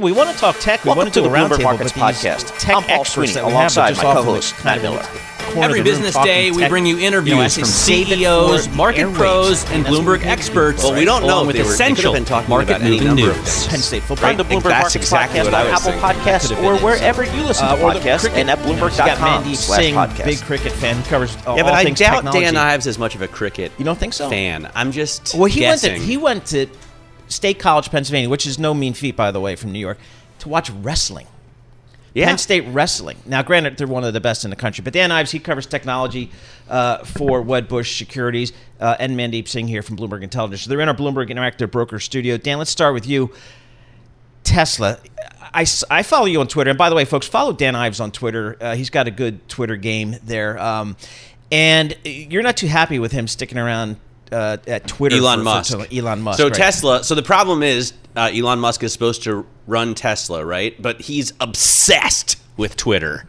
We want to talk tech. We Welcome want to to do the a Bloomberg roundtable, Markets Podcast. Tech I'm Paul Sweeney, that we have alongside my co-host, Matt Miller. Every of the room business day, we bring you You know, interviews as from from CEOs, market airwaves. pros, and Bloomberg experts. Well, we don't know with they were- they could have essential talking market about any moving number of news. things. Penn State football. Right? The Bloomberg That's Markets exactly Podcast what I on was Apple thinking. Podcasts or Uh, wherever you listen to or the podcasts. cricket- and at Bloomberg.com Mandeep slash Singh, podcast. big cricket fan, who covers all, Yeah, but I things doubt. Dan Ives is much of a cricket You don't think so? fan. I'm just Well, he went to he went to State College, Pennsylvania, which is no mean feat, by the way, from New York, to watch wrestling. yeah. Penn State wrestling. Now, granted, they're one of the best in the country, but Dan Ives he covers technology uh, for Wedbush Securities uh, and Mandeep Singh here from Bloomberg Intelligence. So they're in our Bloomberg Interactive Broker studio. Dan, let's start with you. Tesla. I, I follow you on Twitter, and by the way, folks, follow Dan Ives on Twitter. Uh, he's got a good Twitter game there, um, and you're not too happy with him sticking around uh, at Twitter. Elon for- for Musk. so- Elon Musk. So right. Tesla. So the problem is, uh, Elon Musk is supposed to run Tesla, right? But he's obsessed with Twitter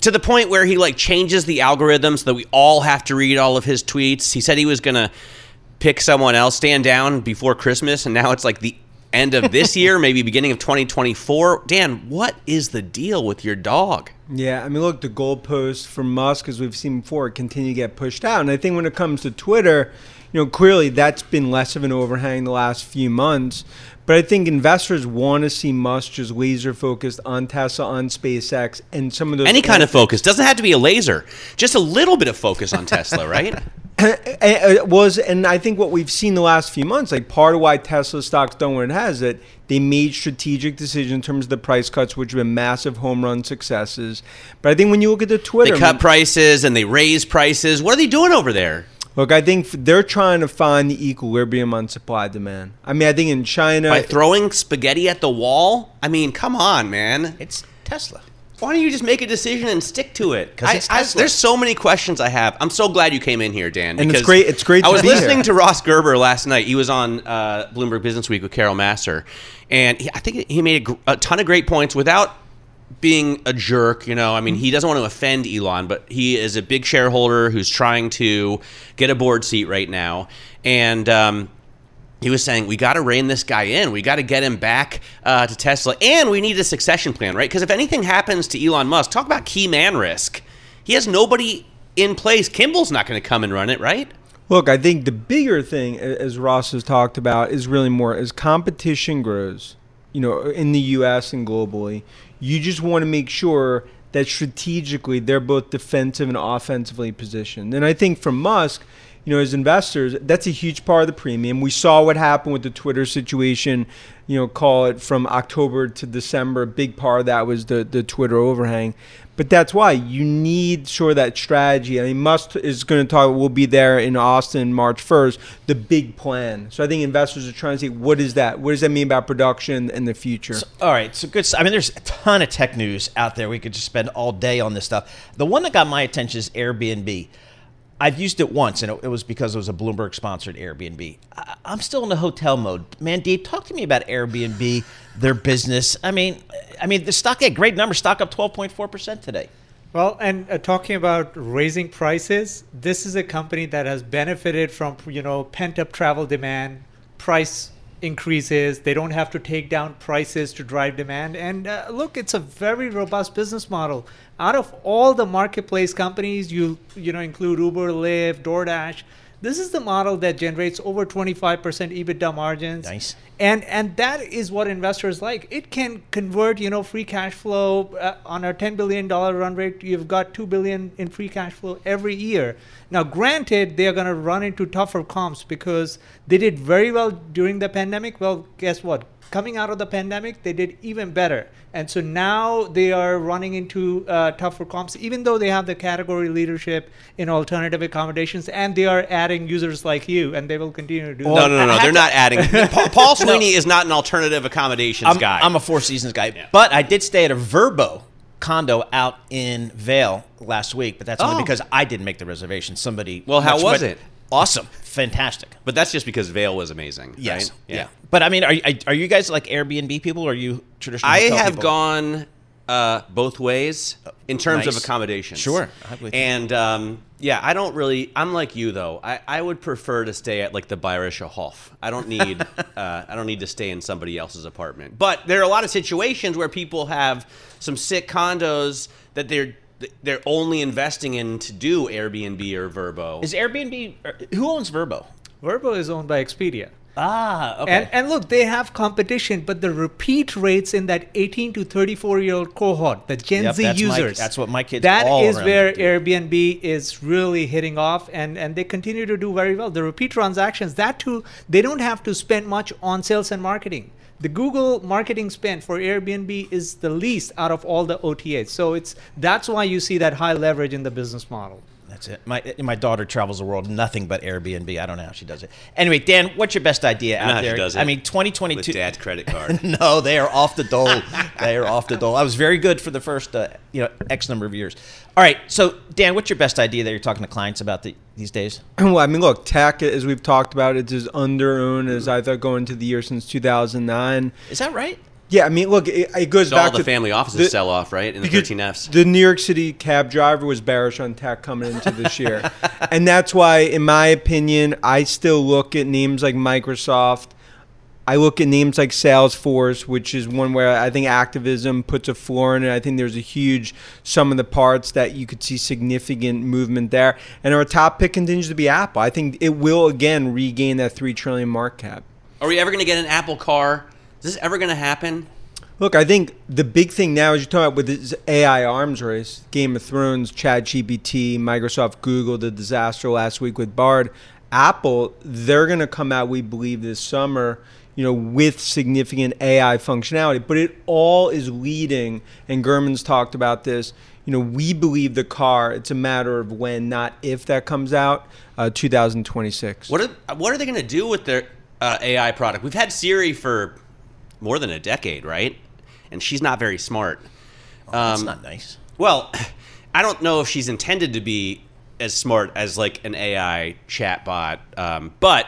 to the point where he like changes the algorithm so that we all have to read all of his tweets. He said he was gonna pick someone else, stand down before Christmas, and now it's like the end of this year, maybe beginning of 2024. Dan, what is the deal with your dog? Yeah, I mean, look, the goalposts for Musk, as we've seen before, continue to get pushed out. And I think when it comes to Twitter, you know, clearly that's been less of an overhang the last few months. But I think investors want to see Musk just laser focused on Tesla, on SpaceX, and some of those. Any kind of focus doesn't have to be a laser, just a little bit of focus on Tesla, right? it was, and I think what we've seen the last few months, like part of why Tesla stocks done what it has, that they made strategic decisions in terms of the price cuts, which have been massive home run successes. But I think when you look at the Twitter, They cut prices and they raise prices. What are they doing over there? Look, I think they're trying to find the equilibrium on supply demand. I mean, I think in China, By throwing spaghetti at the wall? I mean, come on, man. It's Tesla. Why don't you just make a decision and stick to it? 'Cause I- it's I- Tesla. there's so many questions I have. I'm so glad you came in here, Dan. And it's great- it's great to I was listening here. to Ross Gerber last night. He was on uh, Bloomberg Business Week with Carol Masser, and he, I think he made a, gr- a ton of great points without being a jerk. You know, I mean, he doesn't want to offend Elon, but he is a big shareholder who's trying to get a board seat right now, and. Um, he was saying we got to rein this guy in. We got to get him back uh, to Tesla, and we need a succession plan, right? Because if anything happens to Elon Musk, talk about key man risk. He has nobody in place. Kimball's not going to come and run it, right? look, I think the bigger thing, as Ross has talked about, is really more as competition grows, you know, in the U.S. and globally. You just want to make sure that strategically they're both defensive and offensively positioned. And I think for Musk, you know, as investors, that's a huge part of the premium. We saw what happened with the Twitter situation, you know, call it from October to December. A big part of that was the, the Twitter overhang. But that's why you need sure that strategy. I mean, Musk is going to talk. We'll be there in Austin March first. The big plan. So I think investors are trying to say, what is that? What does that mean about production and the future? All right, so good. I mean, there's a ton of tech news out there. We could just spend all day on this stuff. The one that got my attention is Airbnb. I've used it once, and it, it was because it was a Bloomberg sponsored Airbnb. I, I'm still in the hotel mode. Mandeep, talk to me about Airbnb, their business. I mean, I mean, the stock had great numbers. Stock up 12.4 percent today. Well, and uh, talking about raising prices, this is a company that has benefited from you know pent up travel demand, price increases. They don't have to take down prices to drive demand. And uh, look, it's a very robust business model. Out of all the marketplace companies, you you know include Uber, Lyft, DoorDash. This is the model that generates over 25% EBITDA margins. Nice. And and that is what investors like. It can convert, you know, free cash flow uh, on our 10 billion dollar run rate. You've got 2 billion in free cash flow every year. Now, granted, they are going to run into tougher comps because they did very well during the pandemic. Well, guess what? Coming out of the pandemic, they did even better. And so now they are running into uh, tougher comps, even though they have the category leadership in alternative accommodations, and they are adding users like you, and they will continue to do No, that. no, no, no. They're not adding. Pa- Paul Sweeney Sweeney is not an alternative accommodations I'm, guy. I'm a Four Seasons guy, but I did stay at a Vrbo condo out in Vail last week, but that's only Oh. because I didn't make the reservation. Somebody. Well, how was went- it? Awesome, fantastic. but that's just because Vail was amazing. Yes, right? yeah. But I mean, are you- are you guys like Airbnb people? or Are you traditional? I have people? gone uh, both ways in terms nice. of accommodations. Sure, I'm with you. And um, yeah, I don't really. I'm like you though. I, I would prefer to stay at like the Bayerischer Hof. I don't need. uh, I don't need to stay in somebody else's apartment. But there are a lot of situations where people have some sick condos that they're they're only investing in to do Airbnb or Vrbo. Is Airbnb? Er, who owns Vrbo? Vrbo is owned by Expedia. Ah, okay. And, and look, they have competition, but the repeat rates in that 18 to 34 year old cohort, the Gen Yep, Z that's my- users, that's what my kids That is where. Airbnb is really hitting off, and and they continue to do very well. The repeat transactions, that too, they don't have to spend much on sales and marketing. The Google marketing spend for Airbnb is the least out of all the OTAs, so it's that's why you see that high leverage in the business model. That's it. My my daughter travels the world nothing but Airbnb. I don't know how she does it. Anyway, Dan, what's your best idea I know out how she there? does I mean, 2022. with dad's credit card. no, they are off the dole. they are off the dole. I was very good for the first, uh, you know, X number of years. All right, so Dan, what's your best idea that you're talking to clients about the, these days? Well, I mean, look, tech, as we've talked about, it's as under owned as I thought going into the year since 2009. Is that right? Yeah, I mean, look, it, it goes So back all the to family offices the- sell off, right? In the because 13Fs. The New York City cab driver was bearish on tech coming into this year. and that's why, in my opinion, I still look at names like Microsoft. I look at names like Salesforce, which is one where I think activism puts a floor in it. I think there's a huge sum of the parts that you could see significant movement there. And our top pick continues to be Apple. I think it will again regain that three trillion mark cap. Are we ever going to get an Apple car? Is this ever going to happen? Look, I think the big thing now is you're talking about with this AI arms race, Game of Thrones, Chat GPT, Microsoft, Google, the disaster last week with Bard, Apple, they're going to come out, we believe, this summer, you know, with significant AI functionality. But it all is leading, and Gurman's talked about this. You know, we believe the car. It's a matter of when, not if, that comes out. Uh, 2026. What are what are they going to do with their uh, AI product? We've had Siri for more than a decade, right? And she's not very smart. That's Um, not nice. Well, I don't know if she's intended to be as smart as like an AI chatbot, um, but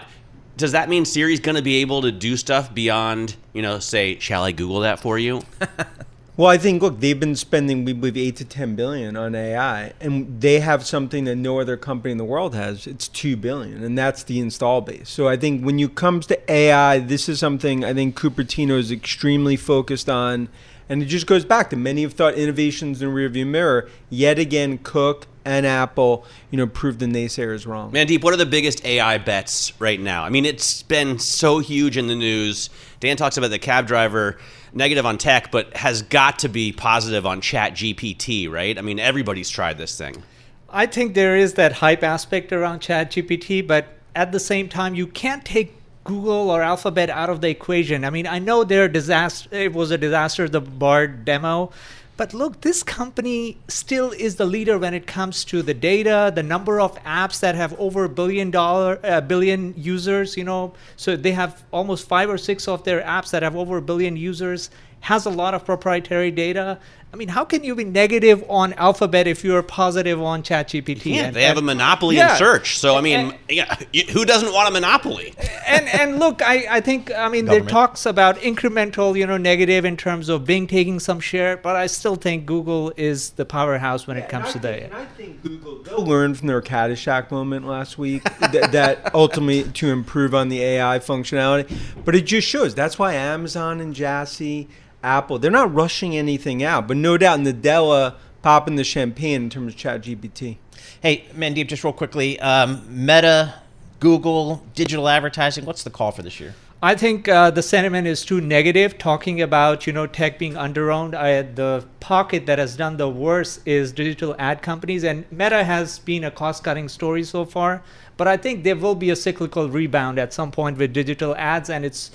does that mean Siri's going to be able to do stuff beyond, you know, say, "Shall I Google that for you"? Well, I think look, they've been spending we believe eight to ten billion on AI, and they have something that no other company in the world has. It's two billion, and that's the install base. So I think when you comes to AI, this is something I think Cupertino is extremely focused on, and it just goes back to many have thought innovations in rearview mirror. Yet again, Cook and Apple, you know, proved the naysayers wrong. Mandeep, what are the biggest AI bets right now? I mean, it's been so huge in the news. Dan talks about the cab driver negative on tech, but has got to be positive on Chat GPT, right? I mean, everybody's tried this thing. I think there is that hype aspect around Chat GPT, but at the same time, you can't take Google or Alphabet out of the equation. I mean, I know they're disaster. It was a disaster, the Bard demo, but look, this company still is the leader when it comes to the data, the number of apps that have over a billion dollar, uh, billion users. You know, so they have almost five or six of their apps that have over a billion users. Has a lot of proprietary data. I mean, how can you be negative on Alphabet if you're positive on ChatGPT? Yeah, And- they have a monopoly Yeah. in search. So, I mean, And- yeah, who doesn't want a monopoly? and and look, I, I think I mean there Government. talks about incremental, you know, negative in terms of Bing taking some share, but I still think Google is the powerhouse when it comes to the. And I think Google they'll learn from their Caddyshack moment last week that, that ultimately to improve on the AI functionality. But it just shows that's why Amazon and Jassy, Apple, they're not rushing anything out. But no doubt, Nadella popping the champagne in terms of ChatGPT. Hey, Mandeep, just real quickly, um, Meta, Google, digital advertising. What's the call for this year? I think uh, the sentiment is too negative. Talking about you know tech being underowned, I, the pocket that has done the worst is digital ad companies, and Meta has been a cost-cutting story so far. But I think there will be a cyclical rebound at some point with digital ads, and it's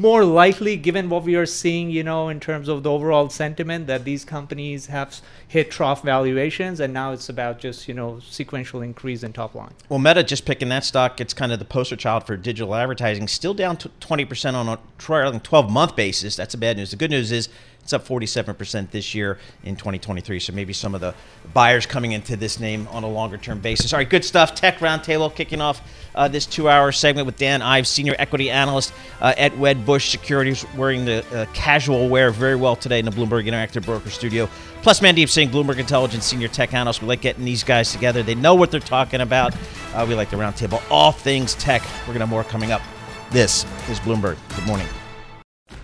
more likely, given what we are seeing, you know, in terms of the overall sentiment, that these companies have hit trough valuations, and now it's about just you know sequential increase in top line. Well, Meta just picking that stock, it's kind of the poster child for digital advertising. Still down 20% on a trailing 12 month basis. That's the bad news. The good news is it's up 47% this year in 2023. So maybe some of the buyers coming into this name on a longer term basis. All right, good stuff. Tech Roundtable kicking off uh, this two hour segment with Dan Ives, Senior Equity Analyst uh, at Wedbush Securities, wearing the uh, casual wear very well today in the Bloomberg Interactive Broker Studio. Plus, Mandeep Singh, Bloomberg Intelligence Senior Tech Analyst. We like getting these guys together. They know what they're talking about. Uh, we like the roundtable, all things tech. We're going to have more coming up. This is Bloomberg. Good morning.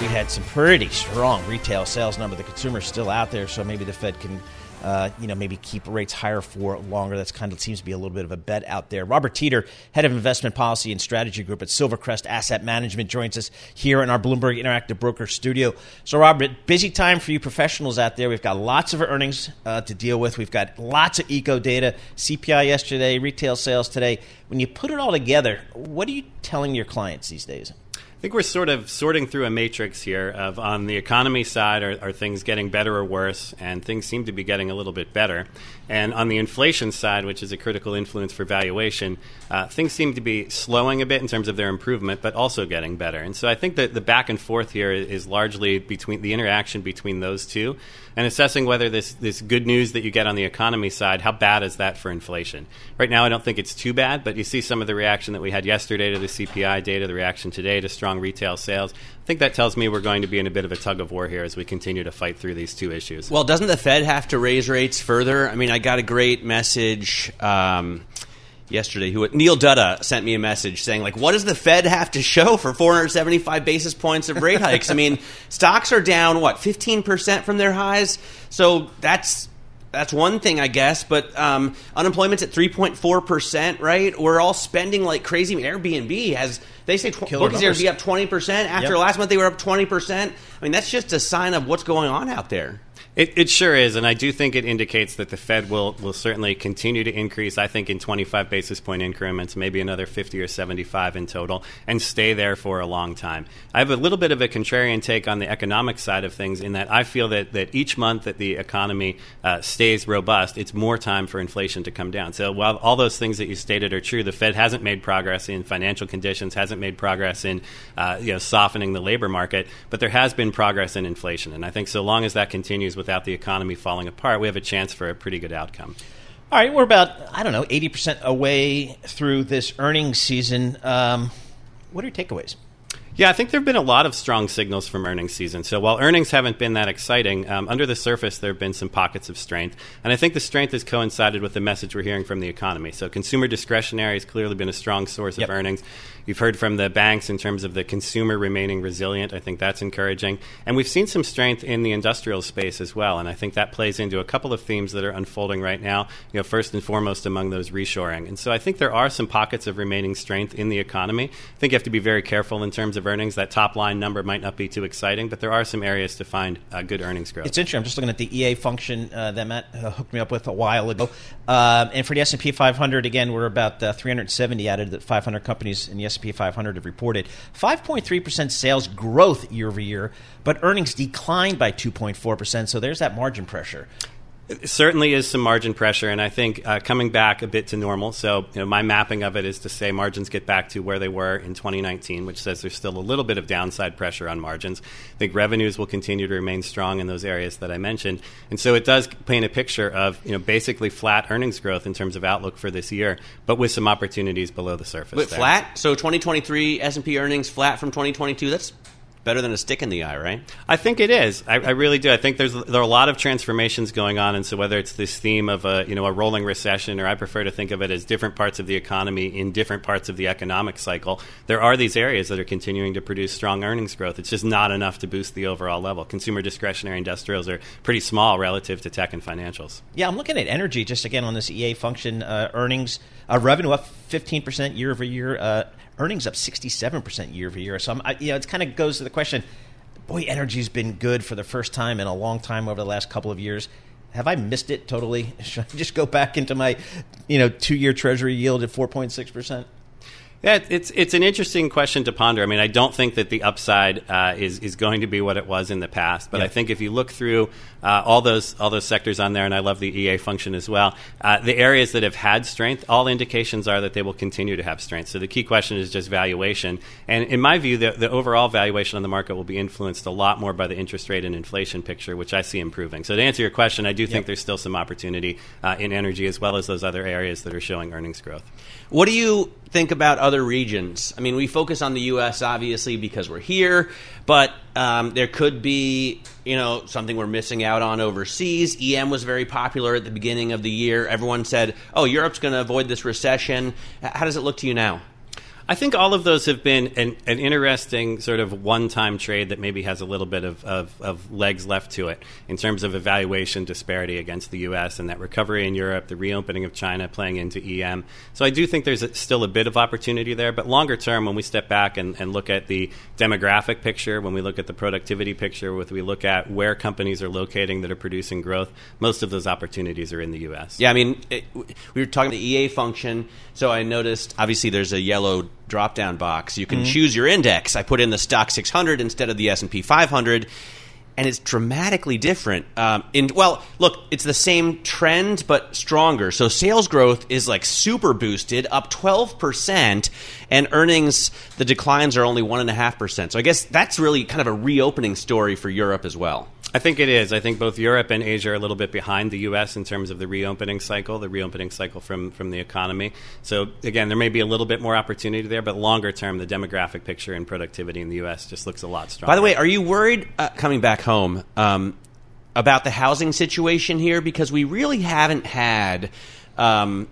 We had some pretty strong retail sales number. The consumer's still out there, so maybe the Fed can, uh, you know, maybe keep rates higher for longer. That's kind of seems to be a little bit of a bet out there. Robert Teeter, head of investment policy and strategy group at Silvercrest Asset Management, joins us here in our Bloomberg Interactive Broker studio. So, Robert, busy time for you professionals out there. We've got lots of earnings uh, to deal with. We've got lots of eco data, CPI yesterday, retail sales today. When you put it all together, what are you telling your clients these days? I think we're sort of sorting through a matrix here of on the economy side, are, are, things getting better or worse? And things seem to be getting a little bit better. And on the inflation side, which is a critical influence for valuation, uh, things seem to be slowing a bit in terms of their improvement, but also getting better. And so I think that the back and forth here is largely between the interaction between those two and assessing whether this, this good news that you get on the economy side, how bad is that for inflation? Right now, I don't think it's too bad, but you see some of the reaction that we had yesterday to the CPI data, the reaction today to strong retail sales. I think that tells me we're going to be in a bit of a tug of war here as we continue to fight through these two issues. Well, doesn't the Fed have to raise rates further? I mean, I got a great message. Um, yesterday who Neil Dutta sent me a message saying like what does the Fed have to show for 475 basis points of rate hikes? I mean, stocks are down what 15% from their highs. So that's that's one thing, I guess. But um, unemployment's at 3.4%, right? We're all spending like crazy. Airbnb has, they say tw- bookings are going to be up 20%. After yep. last month, they were up 20%. I mean, that's just a sign of what's going on out there. It, it, sure is, and I do think it indicates that the Fed will, will certainly continue to increase. I think in 25 basis point increments, maybe another 50 or 75 in total, and stay there for a long time. I have a little bit of a contrarian take on the economic side of things, in that I feel that, that each month that the economy uh, stays robust, it's more time for inflation to come down. So while all those things that you stated are true, the Fed hasn't made progress in financial conditions, hasn't made progress in uh, you know softening the labor market, but there has been progress in inflation, and I think so long as that continues without the economy falling apart, we have a chance for a pretty good outcome. All right, we're about, I don't know, 80% away through this earnings season. Um, what are your takeaways? Yeah, I think there have been a lot of strong signals from earnings season. So while earnings haven't been that exciting, um, under the surface there have been some pockets of strength, and I think the strength has coincided with the message we're hearing from the economy. So consumer discretionary has clearly been a strong source yep. of earnings. You've heard from the banks in terms of the consumer remaining resilient. I think that's encouraging, and we've seen some strength in the industrial space as well. And I think that plays into a couple of themes that are unfolding right now. You know, first and foremost among those reshoring, and so I think there are some pockets of remaining strength in the economy. I think you have to be very careful in terms of of earnings. That top line number might not be too exciting, but there are some areas to find uh, good earnings growth. It's interesting. I'm just looking at the EA function uh, that Matt uh, hooked me up with a while ago. Um, and for the S&P 500, again, we're about uh, 370 added that 500 companies in the S&P 500 have reported 5.3% sales growth year over year, but earnings declined by 2.4%. So there's that margin pressure certainly is some margin pressure, and I think uh, coming back a bit to normal. So, you know, my mapping of it is to say margins get back to where they were in 2019, which says there's still a little bit of downside pressure on margins. I think revenues will continue to remain strong in those areas that I mentioned, and so it does paint a picture of you know basically flat earnings growth in terms of outlook for this year, but with some opportunities below the surface. But flat. So 2023 S&P earnings flat from 2022. That's better than a stick in the eye, right? I think it is. I, I, really do. I think there's there are a lot of transformations going on, and so whether it's this theme of a you know a rolling recession, or I prefer to think of it as different parts of the economy in different parts of the economic cycle, there are these areas that are continuing to produce strong earnings growth. It's just not enough to boost the overall level. Consumer discretionary industrials are pretty small relative to tech and financials. Yeah, I'm looking at energy just again on this EA function uh, earnings uh, revenue up 15 percent year over year. Uh, earnings up 67% year over year. So, I'm, I, you know, it kind of goes to the question boy, energy's been good for the first time in a long time over the last couple of years. Have I missed it totally? Should I just go back into my, you know, two-year Treasury yield at 4.6 percent? Yeah, it's it's an interesting question to ponder. I mean, I don't think that the upside uh, is is going to be what it was in the past, but yeah. I think if you look through uh, all those all those sectors on there, and I love the EA function as well, uh, the areas that have had strength, all indications are that they will continue to have strength. So the key question is just valuation, and in my view, the, the overall valuation on the market will be influenced a lot more by the interest rate and inflation picture, which I see improving. So to answer your question, I do think yep. there's still some opportunity uh, in energy as well as those other areas that are showing earnings growth. What do you think about other regions? I mean, we focus on the U.S. obviously because we're here, but um, there could be, you know, something we're missing out on overseas. EM was very popular at the beginning of the year. Everyone said, "Oh, Europe's going to avoid this recession." How does it look to you now? I think all of those have been an, an interesting sort of one-time trade that maybe has a little bit of, of, of, legs left to it in terms of evaluation disparity against the U.S. and that recovery in Europe, the reopening of China playing into EM. So I do think there's a, still a bit of opportunity there. But longer term, when we step back and, and look at the demographic picture, when we look at the productivity picture, when we look at where companies are locating that are producing growth, most of those opportunities are in the U.S. Yeah, I mean, it, we were talking the EA function, so I noticed obviously there's a yellow drop down box. You can mm-hmm. choose your index. I put in the STOXX 600 instead of the S&P 500 and it's dramatically different. Um, in well, look, it's the same trend but stronger. So sales growth is like super boosted, up twelve percent, and earnings the declines are only one and a half percent. So I guess that's really kind of a reopening story for Europe as well. I think it is. I think both Europe and Asia are a little bit behind the U.S. in terms of the reopening cycle, the reopening cycle from, from the economy. So, again, there may be a little bit more opportunity there, but longer term, the demographic picture and productivity in the U.S. just looks a lot stronger. By the way, are you worried uh, coming back home um, about the housing situation here? Because we really haven't had. Um,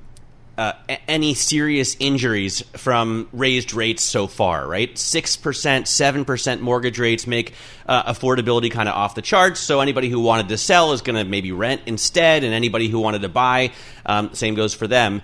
uh, any serious injuries from raised rates so far, right? 6%, 7% mortgage rates make uh, affordability kind of off the charts. So anybody who wanted to sell is going to maybe rent instead, and anybody who wanted to buy, um, same goes for them.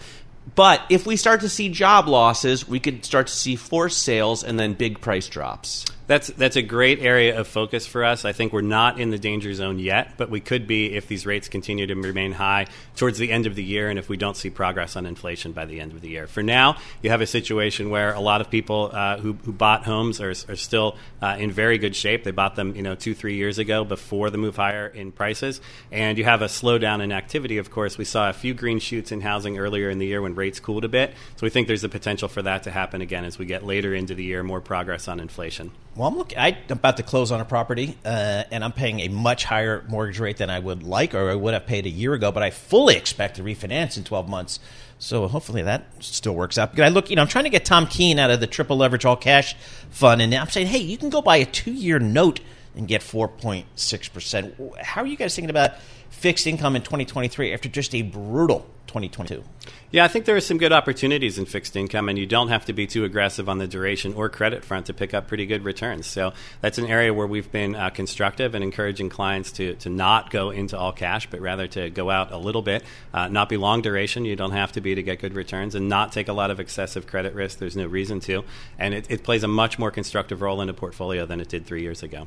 But if we start to see job losses, we could start to see forced sales and then big price drops. That's that's a great area of focus for us. I think we're not in the danger zone yet, but we could be if these rates continue to remain high towards the end of the year, and if we don't see progress on inflation by the end of the year. For now, you have a situation where a lot of people uh, who, who bought homes are, are still uh, in very good shape. They bought them, you know, two three years ago before the move higher in prices, and you have a slowdown in activity. Of course, we saw a few green shoots in housing earlier in the year when rates cooled a bit, so we think there's a potential for that to happen again as we get later into the year, more progress on inflation. Well, I'm looking. I'm about to close on a property, uh, and I'm paying a much higher mortgage rate than I would like, or I would have paid a year ago. But I fully expect to refinance in 12 months. So hopefully that still works out. I look, you know, I'm trying to get Tom Keene out of the triple leverage all cash fund, and I'm saying, hey, you can go buy a two year note and get 4.6 percent. How are you guys thinking about fixed income in 2023 after just a brutal 2022? Yeah, I think there are some good opportunities in fixed income, and you don't have to be too aggressive on the duration or credit front to pick up pretty good returns. So that's an area where we've been uh, constructive and encouraging clients to, to not go into all cash, but rather to go out a little bit, uh, not be long duration. You don't have to be to get good returns, and not take a lot of excessive credit risk. There's no reason to. And it, it plays a much more constructive role in a portfolio than it did three years ago.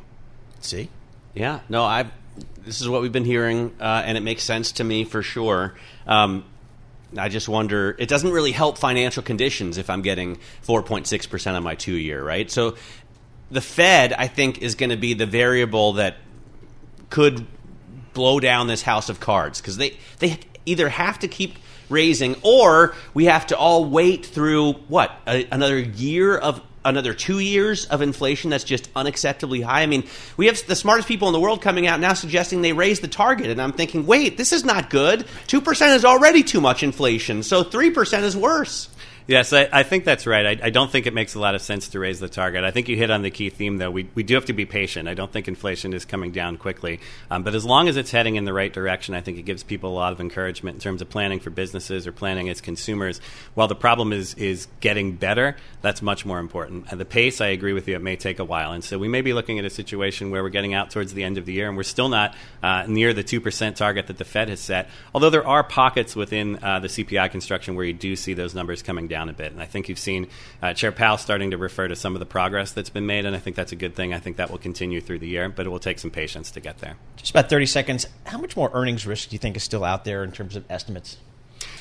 See? Yeah, no, I. This is what we've been hearing, uh, and it makes sense to me for sure. Um, I just wonder, it doesn't really help financial conditions if I'm getting 4.6% on my two year, right? So the Fed, I think, is going to be the variable that could blow down this house of cards because they, they either have to keep raising or we have to all wait through what, a, another year of another two years of inflation that's just unacceptably high. I mean, we have the smartest people in the world coming out now suggesting they raise the target, and I'm thinking, wait, this is not good. Two percent is already too much inflation, so three percent is worse. Yes, I, I think that's right. I, I, don't think it makes a lot of sense to raise the target. I think you hit on the key theme, though. We, we do have to be patient. I don't think inflation is coming down quickly. Um, but as long as it's heading in the right direction, I think it gives people a lot of encouragement in terms of planning for businesses or planning as consumers. While the problem is, is getting better, that's much more important. At the pace, I agree with you, it may take a while. And so we may be looking at a situation where we're getting out towards the end of the year and we're still not uh, near the 2% target that the Fed has set. Although there are pockets within uh, the CPI construction where you do see those numbers coming down a bit. And I think you've seen uh, Chair Powell starting to refer to some of the progress that's been made, and I think that's a good thing. I think that will continue through the year, but it will take some patience to get there. Just about 30 seconds. How much more earnings risk do you think is still out there in terms of estimates?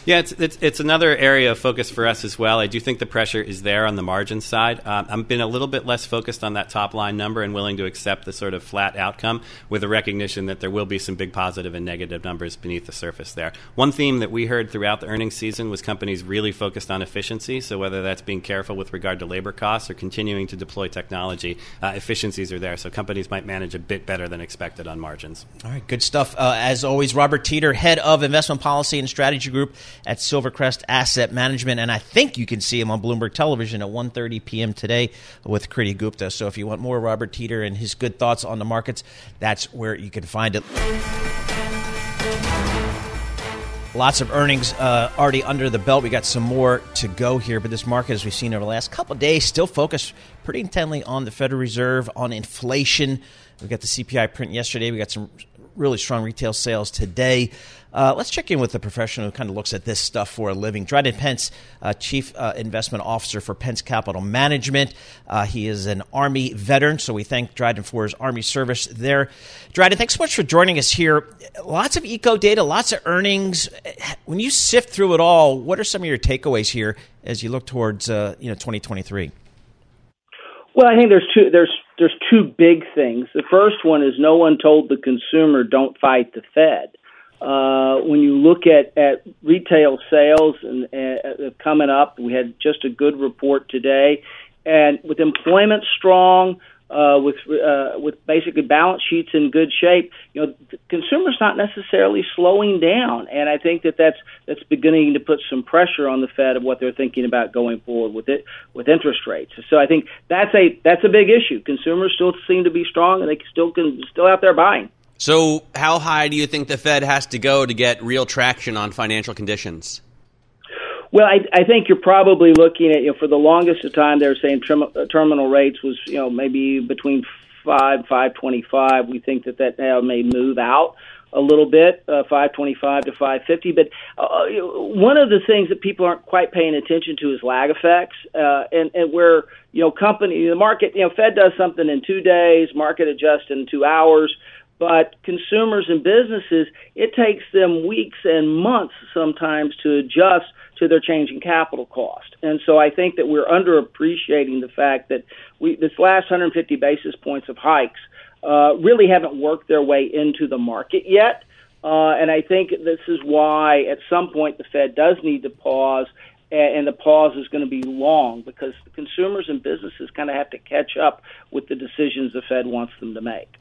Yeah, it's, it's, it's another area of focus for us as well. I do think the pressure is there on the margin side. Um, I've been a little bit less focused on that top line number and willing to accept the sort of flat outcome with a recognition that there will be some big positive and negative numbers beneath the surface there. One theme that we heard throughout the earnings season was companies really focused on efficiency. So whether that's being careful with regard to labor costs or continuing to deploy technology, uh, efficiencies are there. So companies might manage a bit better than expected on margins. All right, good stuff. Uh, as always, Robert Teeter, head of investment policy and strategy group at Silvercrest Asset Management, and I think you can see him on Bloomberg Television at 1.30 p.m. today with Kriti Gupta. So if you want more Robert Teeter and his good thoughts on the markets, that's where you can find it. Lots of earnings uh, already under the belt. We got some more to go here, but this market, as we've seen over the last couple days, still focused pretty intently on the Federal Reserve, on inflation. We got the CPI print yesterday. We got some really strong retail sales today. Uh, let's check in with the professional who kind of looks at this stuff for a living. Dryden Pence, uh, Chief uh, Investment Officer for Pence Capital Management. Uh, he is an Army veteran, so we thank Dryden for his Army service there. Dryden, thanks so much for joining us here. Lots of eco data, lots of earnings. When you sift through it all, what are some of your takeaways here as you look towards uh, you know 2023? Well, I think there's two there's there's two big things. The first one is no one told the consumer don't fight the Fed. Uh, when you look at, at retail sales and uh, coming up, we had just a good report today, and with employment strong, uh, with uh, with basically balance sheets in good shape, you know, consumer's not necessarily slowing down, and I think that that's that's beginning to put some pressure on the Fed of what they're thinking about going forward with it with interest rates. So I think that's a that's a big issue. Consumers still seem to be strong, and they still can still out there buying. So, how high do you think the Fed has to go to get real traction on financial conditions? Well, I, I think you're probably looking at you know for the longest of time they were saying uh, terminal rates was you know maybe between five five twenty five. We think that that now may move out a little bit, uh, 525 to 550. But uh, one of the things that people aren't quite paying attention to is lag effects, uh, and, and where you know company the market, you know, Fed does something in two days, market adjusts in two hours. But consumers and businesses, it takes them weeks and months sometimes to adjust to their changing capital cost. And so I think that we're underappreciating the fact that we this last 150 basis points of hikes uh, really haven't worked their way into the market yet. Uh, and I think this is why at some point the Fed does need to pause and the pause is going to be long because consumers and businesses kind of have to catch up with the decisions the Fed wants them to make.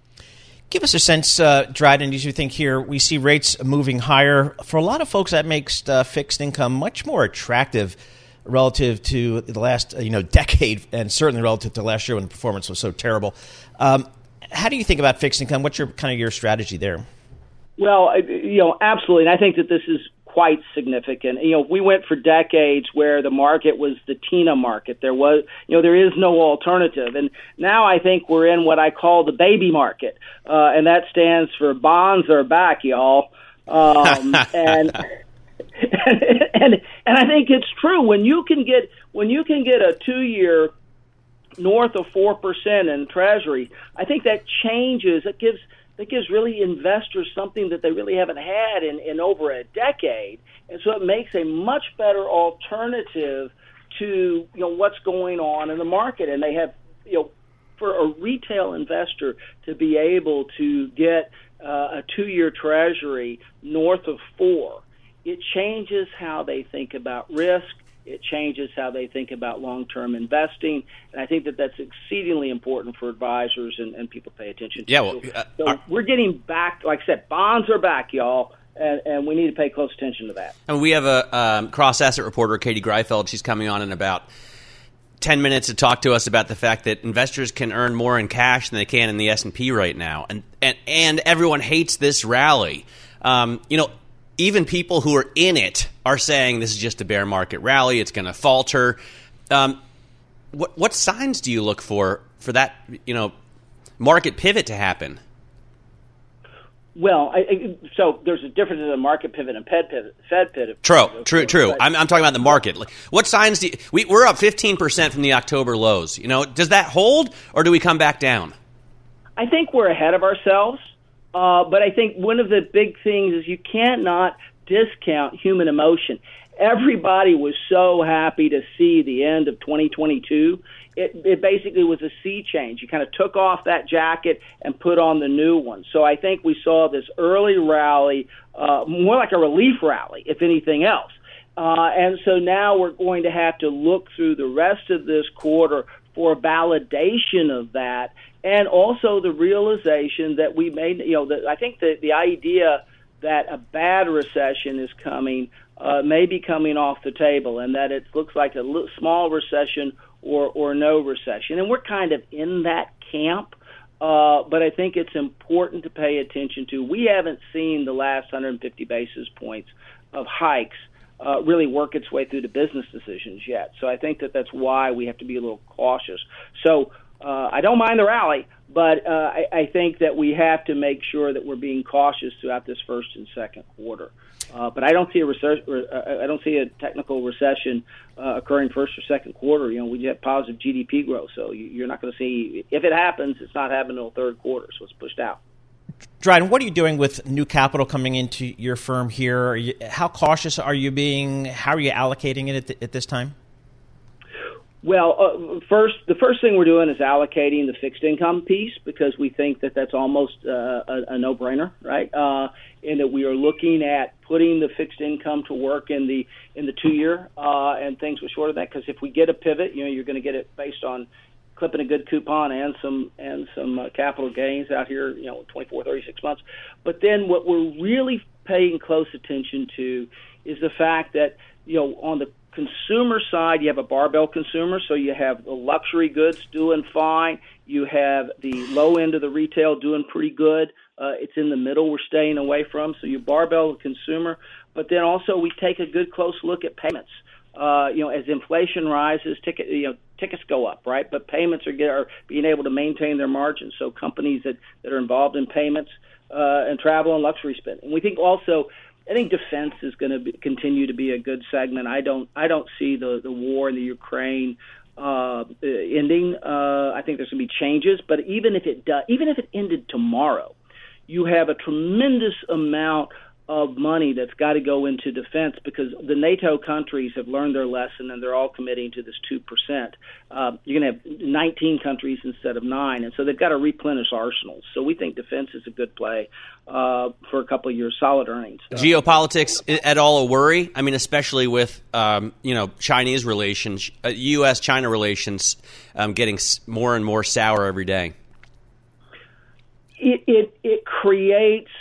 Give us a sense, uh, Dryden, as you think here, we see rates moving higher. For a lot of folks, that makes uh, fixed income much more attractive relative to the last you know decade, and certainly relative to last year when performance was so terrible. Um, how do you think about fixed income? What's your kind of your strategy there? Well, you know, absolutely, and I think that this is quite significant. You know, we went for decades where the market was the TINA market. There was, you know, there is no alternative. And now I think we're in what I call the baby market. Uh, and that stands for bonds are back, y'all. Um, and, and, and, and I think it's true when you can get, when you can get a two year north of 4% in treasury, I think that changes, it gives, that gives really investors something that they really haven't had in, in over a decade. And so it makes a much better alternative to you know what's going on in the market. And they have you know for a retail investor to be able to get uh, a two-year Treasury north of four, it changes how they think about risk. It changes how they think about long term investing. And I think that that's exceedingly important for advisors and, and people pay attention to. Yeah, well, uh, so, we're getting back, like I said, bonds are back, y'all. and, and we need to pay close attention to that. And we have a um, cross asset reporter, Katie Greifeld. She's coming on in about 10 minutes to talk to us about the fact that investors can earn more in cash than they can in the S&P right now. And, and, and everyone hates this rally. Um, you know, even people who are in it are saying this is just a bear market rally. It's going to falter. Um, what, what signs do you look for for that, you know, market pivot to happen? Well, I, I, so there's a difference in the market pivot and Fed pivot. Fed pivot. True, true, true. I'm, I'm talking about the market. What signs do you, we, we're up 15 percent from the October lows? You know, does that hold, or do we come back down? I think we're ahead of ourselves, uh, but I think one of the big things is you can't not discount human emotion. Everybody was so happy to see the end of 2022 it, it basically was a sea change. You kind of took off that jacket and put on the new one. So I think we saw this early rally, uh, more like a relief rally, if anything else. Uh, and so now we're going to have to look through the rest of this quarter for validation of that, and also the realization that we made. You know, that I think that the idea that a bad recession is coming uh, may be coming off the table, and that it looks like a small recession or or no recession. And we're kind of in that camp. Uh, but I think it's important to pay attention to. We haven't seen the last 150 basis points of hikes uh, really work its way through the business decisions yet. So I think that that's why we have to be a little cautious. So uh, I don't mind the rally, but uh, I, I think that we have to make sure that we're being cautious throughout this first and second quarter. Uh, but I don't see a recession. Uh, I don't see a technical recession uh, occurring first or second quarter. You know, we get positive GDP growth, so you're not going to see. If it happens, it's not happening until third quarter, so it's pushed out. Dryden, what are you doing with new capital coming into your firm here? You, how cautious are you being? How are you allocating it at, the, at this time? Well, uh, first, the first thing we're doing is allocating the fixed income piece because we think that that's almost uh, a, a no-brainer, right? Uh, and that we are looking at putting the fixed income to work in the in the two-year uh, and things with short of that. Because if we get a pivot, you know, you're going to get it based on clipping a good coupon and some and some uh, capital gains out here, you know, 24, 36 months. But then what we're really paying close attention to is the fact that you know on the consumer side, you have a barbell consumer, so you have the luxury goods doing fine. You have the low end of the retail doing pretty good. Uh, it's in the middle we're staying away from. So you barbell the consumer, but then also we take a good close look at payments. Uh, you know, as inflation rises, ticket you know tickets go up, right? But payments are, get, are being able to maintain their margins. So companies that that are involved in payments uh, and travel and luxury spend, and we think also I think defense is going to continue to be a good segment. I don't I don't see the the war in the Ukraine uh, ending. Uh, I think there's going to be changes, but even if it does, even if it ended tomorrow, you have a tremendous amount of money that's got to go into defense because the NATO countries have learned their lesson and they're all committing to this 2%. Uh, you're going to have 19 countries instead of nine, and so they've got to replenish arsenals. So we think defense is a good play uh, for a couple of years, solid earnings. Geopolitics at all a worry? I mean, especially with um, you know Chinese relations, uh, U.S.-China relations um, getting more and more sour every day. It, it, it creates –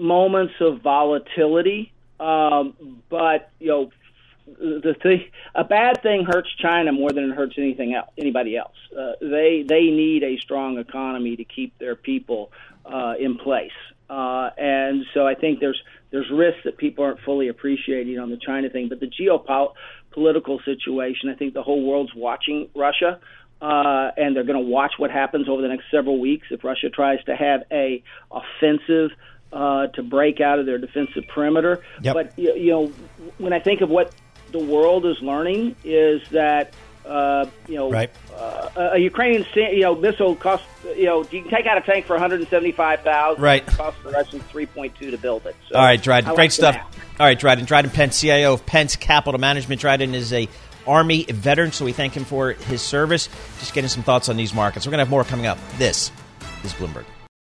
moments of volatility, um, but you know, the thing, a bad thing hurts China more than it hurts anything else, anybody else. Uh, they they need a strong economy to keep their people uh, in place, uh, and so I think there's there's risks that people aren't fully appreciating on the China thing. But the geopolitical situation, I think the whole world's watching Russia. Uh, and they're going to watch what happens over the next several weeks if Russia tries to have a offensive to break out of their defensive perimeter. Yep. But you, you know, when I think of what the world is learning, is that uh, you know, right. uh, a Ukrainian you know missile cost you know you can take out a tank for one hundred and seventy five thousand. Right. Cost the Russians three point two to build it. So All right, Dryden, great stuff. All right, Dryden, Dryden Pence, CIO of Pence Capital Management. Dryden is a Army veteran, so we thank him for his service. Just getting some thoughts on these markets. We're going to have more coming up. This is Bloomberg.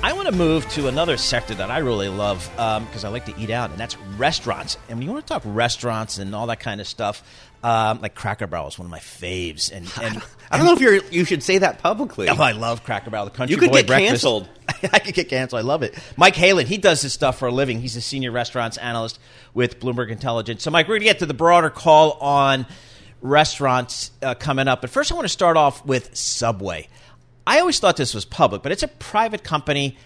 I want to move to another sector that I really love because um, I like to eat out, and that's restaurants. And when you want to talk restaurants and all that kind of stuff, um, like Cracker Barrel is one of my faves. And, and I don't know if you're you should say that publicly. Oh, I love Cracker Barrel. The country you could boy get breakfast. canceled. I could get canceled. I love it. Mike Halen, he does this stuff for a living. He's a senior restaurants analyst with Bloomberg Intelligence. So, Mike, we're going to get to the broader call on restaurants uh, coming up. But first, I want to start off with Subway. I always thought this was public, but it's a private company,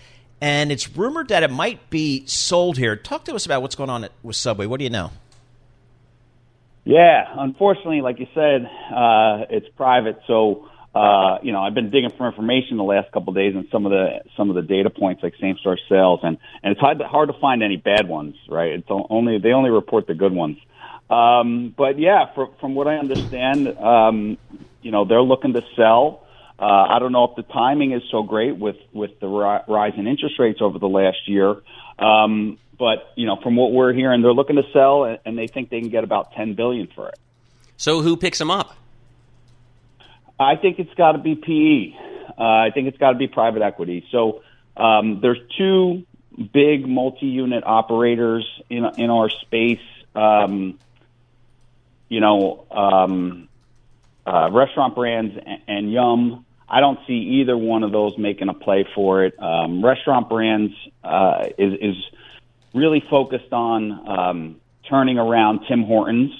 and it's rumored that it might be sold here. Talk to us about what's going on at, with Subway. What do you know? Yeah, unfortunately, like you said, uh, it's private. So, uh, you know, I've been digging for information the last couple of days and some of the some of the data points, like same store sales, and and it's hard to, hard to find any bad ones, right? It's only they only report the good ones. Um, but yeah, for, from what I understand, um, you know, they're looking to sell. Uh, I don't know if the timing is so great with with the ri- rise in interest rates over the last year. Um, but you know, from what we're hearing, they're looking to sell, and, and they think they can get about ten billion for it. So who picks them up? I think it's got to be PE. Uh, I think it's got to be private equity. So um, there's two big multi-unit operators in in our space. Um, you know, um, uh, restaurant brands and, and Yum. I don't see either one of those making a play for it. Um, restaurant brands uh, is is really focused on um, turning around Tim Hortons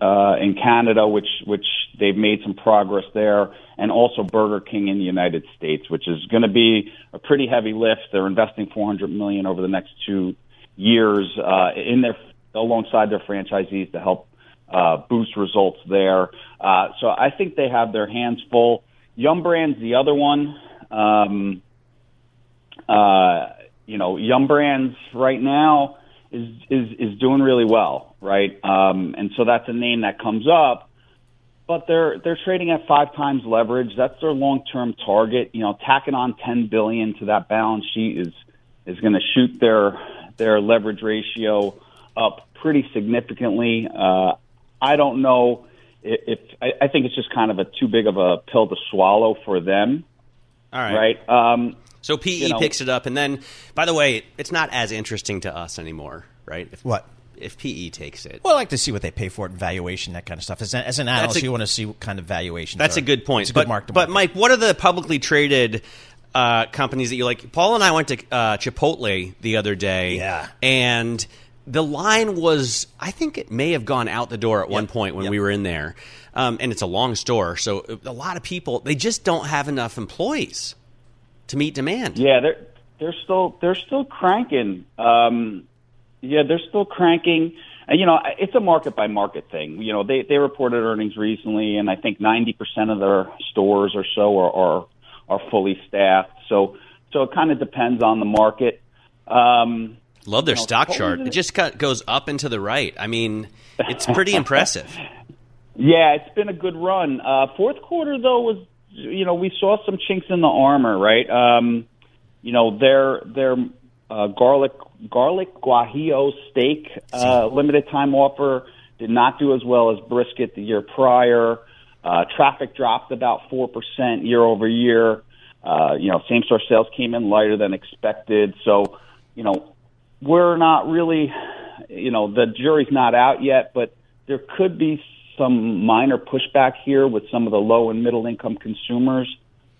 uh, in Canada, which which they've made some progress there, and also Burger King in the United States, which is going to be a pretty heavy lift. They're investing 400 million over the next two years uh, in their alongside their franchisees to help uh, boost results there. Uh, so I think they have their hands full. Yum Brands, the other one. Um, uh, you know, Yum Brands right now is is is doing really well, right? Um, and so that's a name that comes up. But they're they're trading at five times leverage. That's their long term target. You know, tacking on ten billion to that balance sheet is is going to shoot their their leverage ratio up pretty significantly. Uh, I don't know if, I, I think it's just kind of a too big of a pill to swallow for them. All right. Right. Um, So PE you know- picks it up, and then, by the way, it's not as interesting to us anymore, right? If, What? if PE takes it? Well, I like to see what they pay for it and valuation, that kind of stuff. As an, as an analyst, a- you want to see what kind of valuation. That's are. a good point. It's a but, good mark to but. Mike, what are the publicly traded uh, companies that you like? Paul and I went to uh, Chipotle the other day. Yeah. And the line was, I think it may have gone out the door at one point when Yep. we were in there. Um, and it's a long store. So a lot of people, they just don't have enough employees to meet demand. Yeah, they're they're still they're still cranking. Um, yeah, they're still cranking. And, you know, it's a market by market thing. You know, they they reported earnings recently, and I think ninety percent of their stores or so are are, are fully staffed. So so it kind of depends on the market. Um, Love their know, stock chart. It it? just cut, goes up and to the right. I mean, it's pretty impressive. Yeah, it's been a good run. Uh, fourth quarter though was, you know, we saw some chinks in the armor, right? Um, you know, their their uh, garlic garlic guajillo steak uh, limited time offer did not do as well as brisket the year prior. Uh, traffic dropped about four percent year over year. Uh, you know, same store sales came in lighter than expected. So, you know, we're not really, you know, the jury's not out yet, but there could be some minor pushback here with some of the low and middle income consumers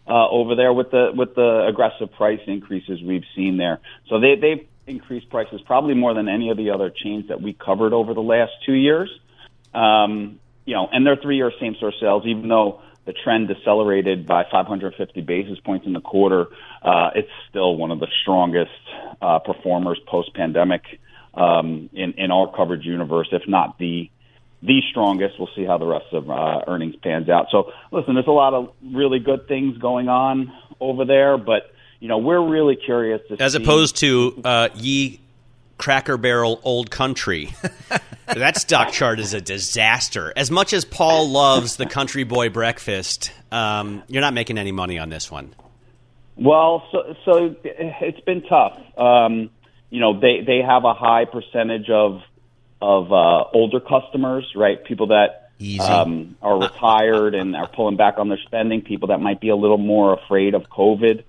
uh, over there with the with the aggressive price increases we've seen there. So they they've increased prices probably more than any of the other chains that we covered over the last two years. Um, you know, and their three-year same-store sales, even though the trend decelerated by 550 basis points in the quarter, uh, it's still one of the strongest uh, performers post-pandemic um, in in our coverage universe, if not the the strongest. We'll see how the rest of uh, earnings pans out. So, listen, there's a lot of really good things going on over there, but you know, we're really curious to As see- opposed to uh, ye Cracker Barrel Old Country. that stock chart is a disaster. As much as Paul loves the Country Boy breakfast, um, you're not making any money on this one. Well, so so it's been tough. Um, you know, they they have a high percentage of of uh, older customers, right? People that um, are retired and are pulling back on their spending. People that might be a little more afraid of COVID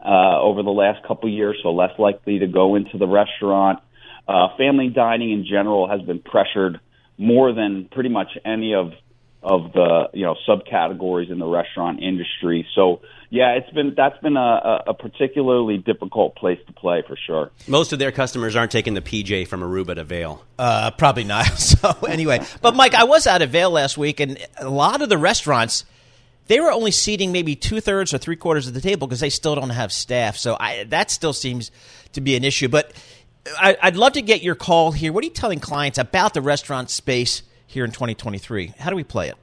uh, over the last couple of years, so less likely to go into the restaurant. Uh, family dining in general has been pressured more than pretty much any of of the you know subcategories in the restaurant industry. So yeah, it's been that's been a, a particularly difficult place to play for sure. Most of their customers aren't taking the PJ from Aruba to Vail. Uh, probably not. So anyway, but Mike, I was out of Vail last week, and a lot of the restaurants they were only seating maybe two thirds or three quarters of the table because they still don't have staff. So I, that still seems to be an issue. But I, I'd love to get your call here. What are you telling clients about the restaurant space here in 2023? How do we play it?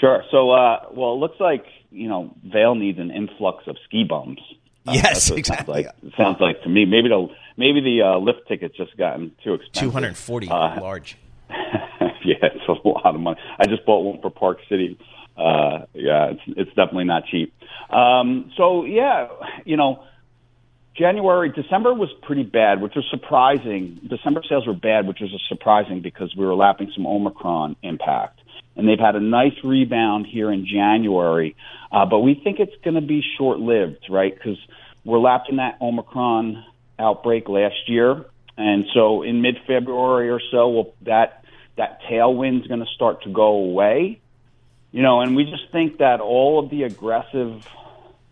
Sure. So, uh, well, it looks like you know Vail needs an influx of ski bums. Uh, Yes, exactly. Sounds like, it sounds like to me. Maybe the maybe the uh, lift tickets just gotten too expensive. 240 Uh, large. yeah, it's a lot of money. I just bought one for Park City. Uh, yeah, it's it's definitely not cheap. Um, so yeah, you know, January, December was pretty bad, which was surprising. December sales were bad, which was surprising because we were lapping some Omicron impact, and they've had a nice rebound here in January. Uh, but we think it's going to be short lived, right? Because we're lapping that Omicron outbreak last year, and so in mid February or so, we'll, that that tailwind's going to start to go away. You know, and we just think that all of the aggressive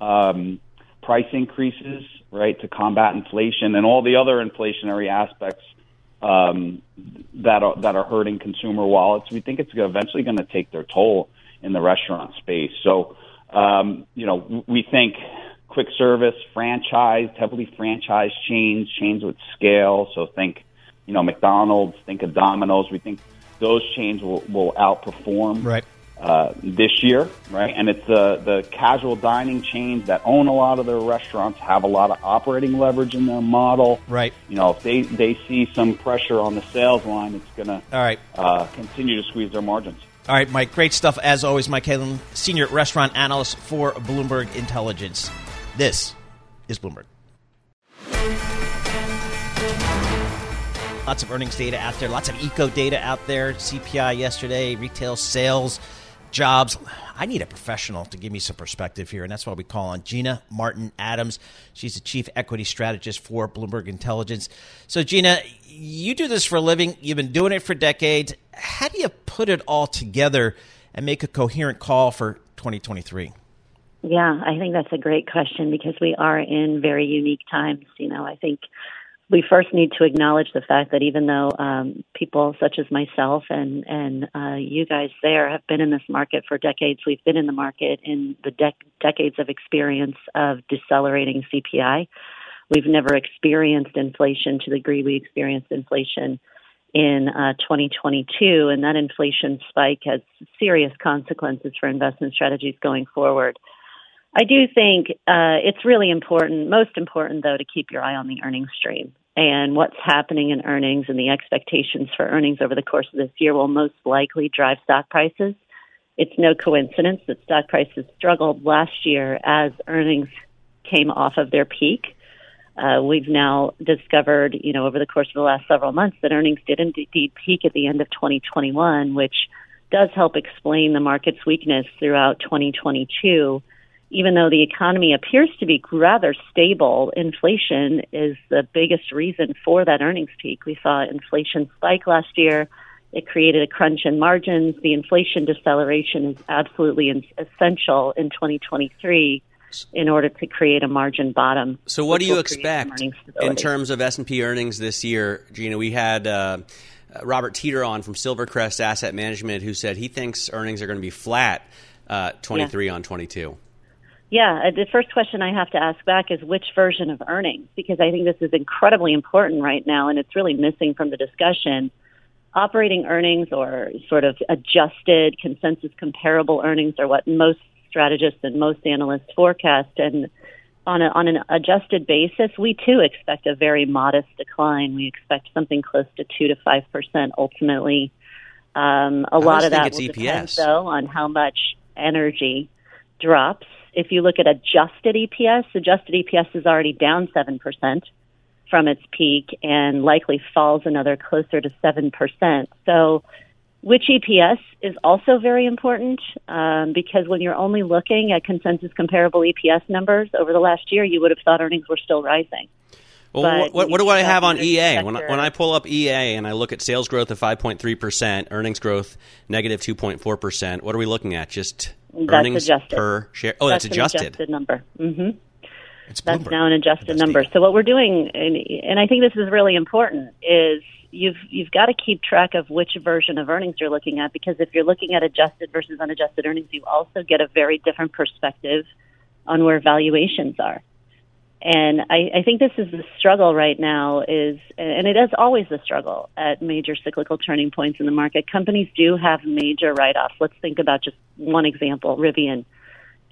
um, price increases, right, to combat inflation and all the other inflationary aspects um, that are that are hurting consumer wallets, we think it's eventually going to take their toll in the restaurant space. So, um, you know, we think quick service, franchised, heavily franchised chains, chains with scale. So think, you know, McDonald's, think of Domino's. We think those chains will, will outperform Right. Uh, this year, right? And it's the the casual dining chains that own a lot of their restaurants have a lot of operating leverage in their model. Right. You know, if they they see some pressure on the sales line, it's going to All right. uh, continue to squeeze their margins. All right, Mike. Great stuff as always. Mike Halen, senior restaurant analyst for Bloomberg Intelligence. This is Bloomberg. Lots of earnings data out there. Lots of eco data out there. CPI yesterday, retail sales, jobs. I need a professional to give me some perspective here, and that's why we call on Gina Martin Adams. She's the chief equity strategist for Bloomberg Intelligence. So, Gina, you do this for a living. You've been doing it for decades. How do you put it all together and make a coherent call for 2023? Yeah, I think that's a great question because we are in very unique times. You know, I think we first need to acknowledge the fact that even though um, people such as myself and and uh, you guys there have been in this market for decades, we've been in the market in the dec- decades of experience of decelerating CPI. We've never experienced inflation to the degree we experienced inflation in uh, 2022, and that inflation spike has serious consequences for investment strategies going forward. I do think uh, it's really important, most important though, to keep your eye on the earnings stream and what's happening in earnings and the expectations for earnings over the course of this year will most likely drive stock prices. It's no coincidence that stock prices struggled last year as earnings came off of their peak. Uh, we've now discovered, you know, over the course of the last several months that earnings did indeed peak at the end of 2021, which does help explain the market's weakness throughout 2022 even though the economy appears to be rather stable, inflation is the biggest reason for that earnings peak. We saw inflation spike last year. It created a crunch in margins. The inflation deceleration is absolutely in- essential in 2023 in order to create a margin bottom. So, what do you will create some expect in terms of S and P earnings this year, Gina? We had uh, Robert Teeter on from Silvercrest Asset Management, who said he thinks earnings are going to be flat uh, 23 on 22. Yeah, uh, the first question I have to ask back is which version of earnings? Because I think this is incredibly important right now, and it's really missing from the discussion. Operating earnings or sort of adjusted consensus comparable earnings are what most strategists and most analysts forecast. And on, a, on an adjusted basis, we too expect a very modest decline. We expect something close to 2 to 5% ultimately. Um, a lot of that will depend, EPS. though, on how much energy drops If you look at adjusted EPS, adjusted EPS is already down 7% from its peak and likely falls another closer to 7%. So, which EPS is also very important um, because when you're only looking at consensus comparable EPS numbers over the last year, you would have thought earnings were still rising. Well, But what, what do I have on EA? When I, when I pull up EA and I look at sales growth of 5.3%, earnings growth negative 2.4%, what are we looking at? Just That's earnings adjusted. per share? Oh, that's, an adjusted. adjusted number. hmm It's That's Bloomberg. now an adjusted That's number. So what we're doing, and, and I think this is really important, is you've you've got to keep track of which version of earnings you're looking at because if you're looking at adjusted versus unadjusted earnings, you also get a very different perspective on where valuations are. And I, I think this is the struggle right now is, and it is always the struggle at major cyclical turning points in the market. Companies do have major write-offs. Let's think about just one example, Rivian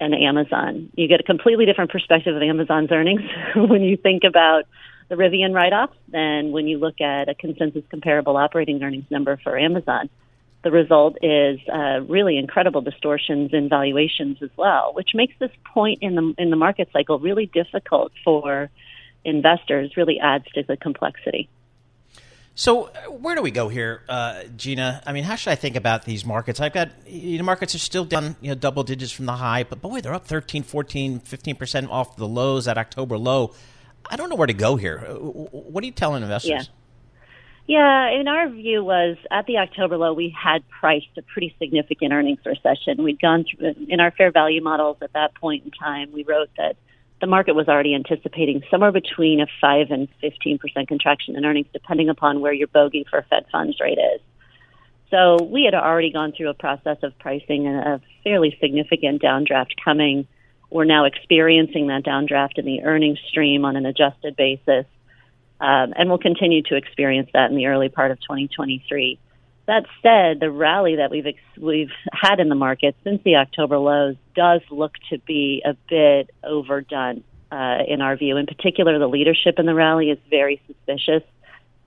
and Amazon. You get a completely different perspective of Amazon's earnings when you think about the Rivian write-off than when you look at a consensus comparable operating earnings number for Amazon. The result is uh, really incredible distortions in valuations as well, which makes this point in the in the market cycle really difficult for investors. Really adds to the complexity. So where do we go here, uh, Gina? I mean, how should I think about these markets? I've got you know, markets are still down, you know, double digits from the high, but boy, they're up 13, 14, 15% off the lows, at October low. I don't know where to go here. Uh, What are you telling investors? Yeah. Yeah, and our view was at the October low, we had priced a pretty significant earnings recession. We'd gone through in our fair value models at that point in time. We wrote that the market was already anticipating somewhere between a five and fifteen percent contraction in earnings, depending upon where your bogey for Fed funds rate is. So we had already gone through a process of pricing a fairly significant downdraft coming. We're now experiencing that downdraft in the earnings stream on an adjusted basis um, and we'll continue to experience that in the early part of 2023. That said, the rally that we've ex- we've had in the market since the October lows does look to be a bit overdone uh, in our view. In particular, the leadership in the rally is very suspicious.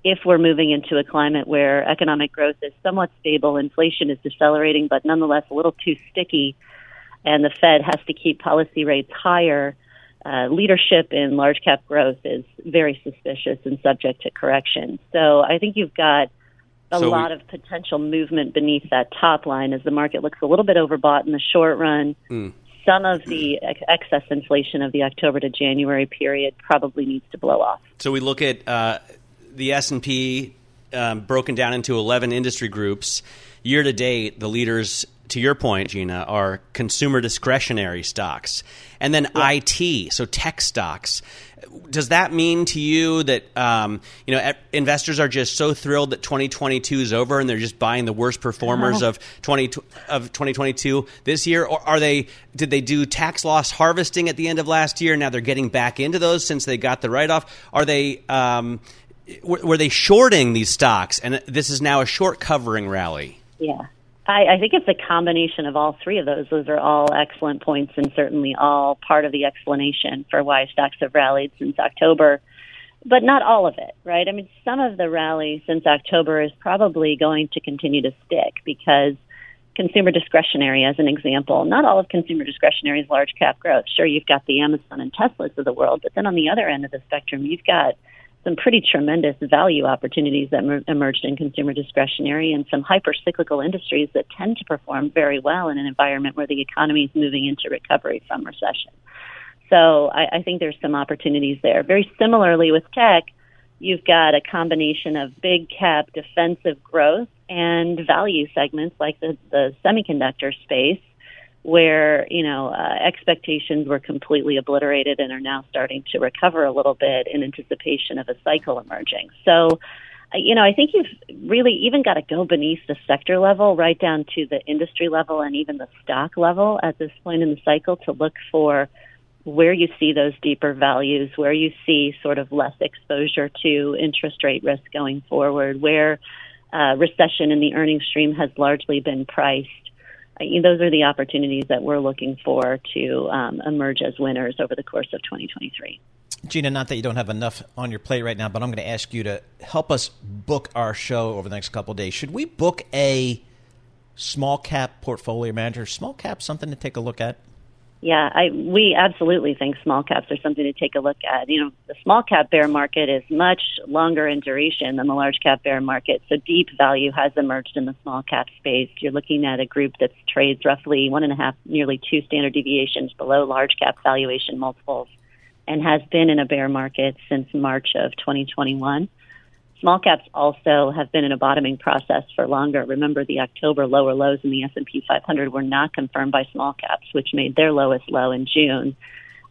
If we're moving into a climate where economic growth is somewhat stable, inflation is decelerating, but nonetheless a little too sticky, and the Fed has to keep policy rates higher, uh, leadership in large cap growth is very suspicious and subject to correction. So I think you've got a So we- lot of potential movement beneath that top line as the market looks a little bit overbought in the short run. Some of the ex- excess inflation of the October to January period probably needs to blow off. So we look at uh, the S and P um, broken down into eleven industry groups. Year to date, the leaders, to your point, Gina, are consumer discretionary stocks, and then IT, so tech stocks. Does that mean to you that um, you know investors are just so thrilled that 2022 is over and they're just buying the worst performers of 20 of 2022 this year, or are they? Did they do tax loss harvesting at the end of last year? Now they're getting back into those since they got the write off. Are they? Um, were, were they shorting these stocks, and this is now a short covering rally? Yeah. I, I think it's a combination of all three of those. Those are all excellent points and certainly all part of the explanation for why stocks have rallied since October, but not all of it, right? I mean, some of the rally since October is probably going to continue to stick because consumer discretionary, as an example, not all of consumer discretionary is large cap growth. Sure, you've got the Amazon and Teslas of the world, but then on the other end of the spectrum, you've got some pretty tremendous value opportunities that emer- emerged in consumer discretionary and some hyper cyclical industries that tend to perform very well in an environment where the economy is moving into recovery from recession. So I, I think there's some opportunities there. Very similarly with tech, you've got a combination of big cap defensive growth and value segments like the, the semiconductor space where you know uh, expectations were completely obliterated and are now starting to recover a little bit in anticipation of a cycle emerging. So, uh, you know, I think you've really even got to go beneath the sector level, right down to the industry level and even the stock level at this point in the cycle to look for where you see those deeper values, where you see sort of less exposure to interest rate risk going forward, where uh, recession in the earnings stream has largely been priced those are the opportunities that we're looking for to um, emerge as winners over the course of 2023. Gina, not that you don't have enough on your plate right now, but I'm going to ask you to help us book our show over the next couple days. Should we book a small cap portfolio manager? Small cap, something to take a look at? Yeah, I we absolutely think small caps are something to take a look at. You know, the small cap bear market is much longer in duration than the large cap bear market. So deep value has emerged in the small cap space. You're looking at a group that trades roughly one and a half, nearly two standard deviations below large cap valuation multiples, and has been in a bear market since March of 2021. Small caps also have been in a bottoming process for longer. Remember, the October lower lows in the S&P 500 were not confirmed by small caps, which made their lowest low in June,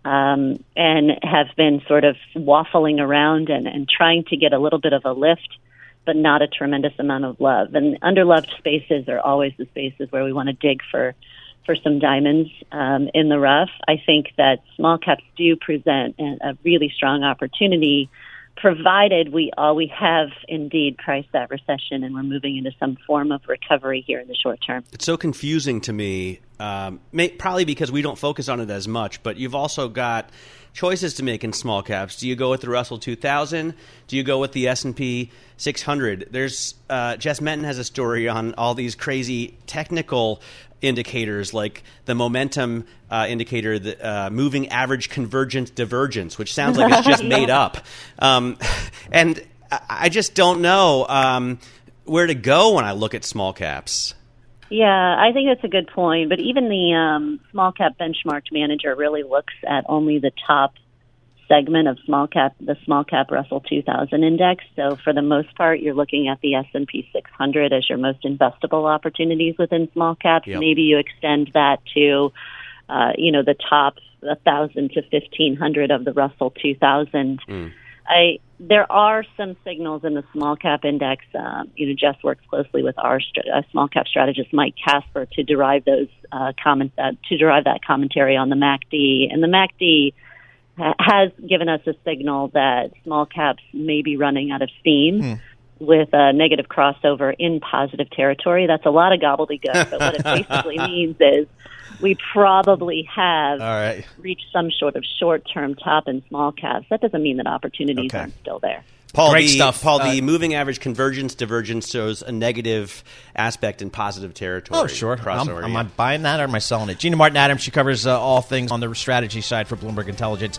um, and have been sort of waffling around and, and trying to get a little bit of a lift, but not a tremendous amount of love. And underloved spaces are always the spaces where we want to dig for for some diamonds um, in the rough. I think that small caps do present a, a really strong opportunity provided we all we have indeed priced that recession and we're moving into some form of recovery here in the short term. It's so confusing to me, um, may, probably because we don't focus on it as much. But you've also got choices to make in small caps. Do you go with the Russell 2000? Do you go with the S&P 600? There's uh, Jess Menton has a story on all these crazy technical indicators like the momentum uh, indicator, the uh, moving average convergence divergence, which sounds like it's just made up. Um, and I just don't know um, where to go when I look at small caps. Yeah, I think that's a good point. But even the um, small cap benchmarked manager really looks at only the top segment of small cap, the small cap Russell 2000 index. So for the most part, you're looking at the S&P 600 as your most investable opportunities within small caps. Yep. Maybe you extend that to, uh, you know, the top 1,000 to 1,500 of the Russell 2000. Mm. I there are some signals in the small cap index. Um, you know, Jess works closely with our st- uh, small cap strategist Mike Casper to derive those uh, comment uh, to derive that commentary on the MACD. And the MACD has given us a signal that small caps may be running out of steam. Hmm. With a negative crossover in positive territory. That's a lot of gobbledygook, but what it basically means is we probably have right. reached some sort of short term top in small caps. That doesn't mean that opportunities okay. aren't still there. Paul, Great the, stuff. Paul, uh, the moving average convergence divergence shows a negative aspect in positive territory. Oh, sure. I'm, am I buying that or am I selling it? Gina Martin Adams, she covers uh, all things on the strategy side for Bloomberg Intelligence.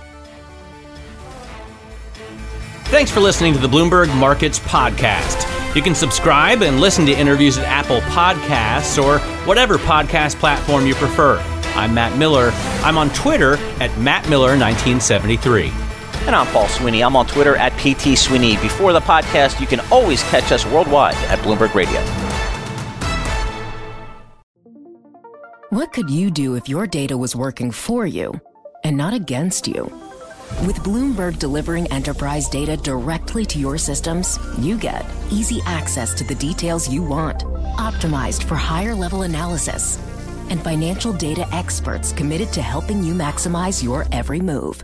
Thanks for listening to the Bloomberg Markets Podcast. You can subscribe and listen to interviews at Apple Podcasts or whatever podcast platform you prefer. I'm Matt Miller. I'm on Twitter at MattMiller1973. And I'm Paul Sweeney. I'm on Twitter at PT Sweeney. Before the podcast, you can always catch us worldwide at Bloomberg Radio. What could you do if your data was working for you and not against you? With Bloomberg delivering enterprise data directly to your systems, you get easy access to the details you want, optimized for higher level analysis, and financial data experts committed to helping you maximize your every move.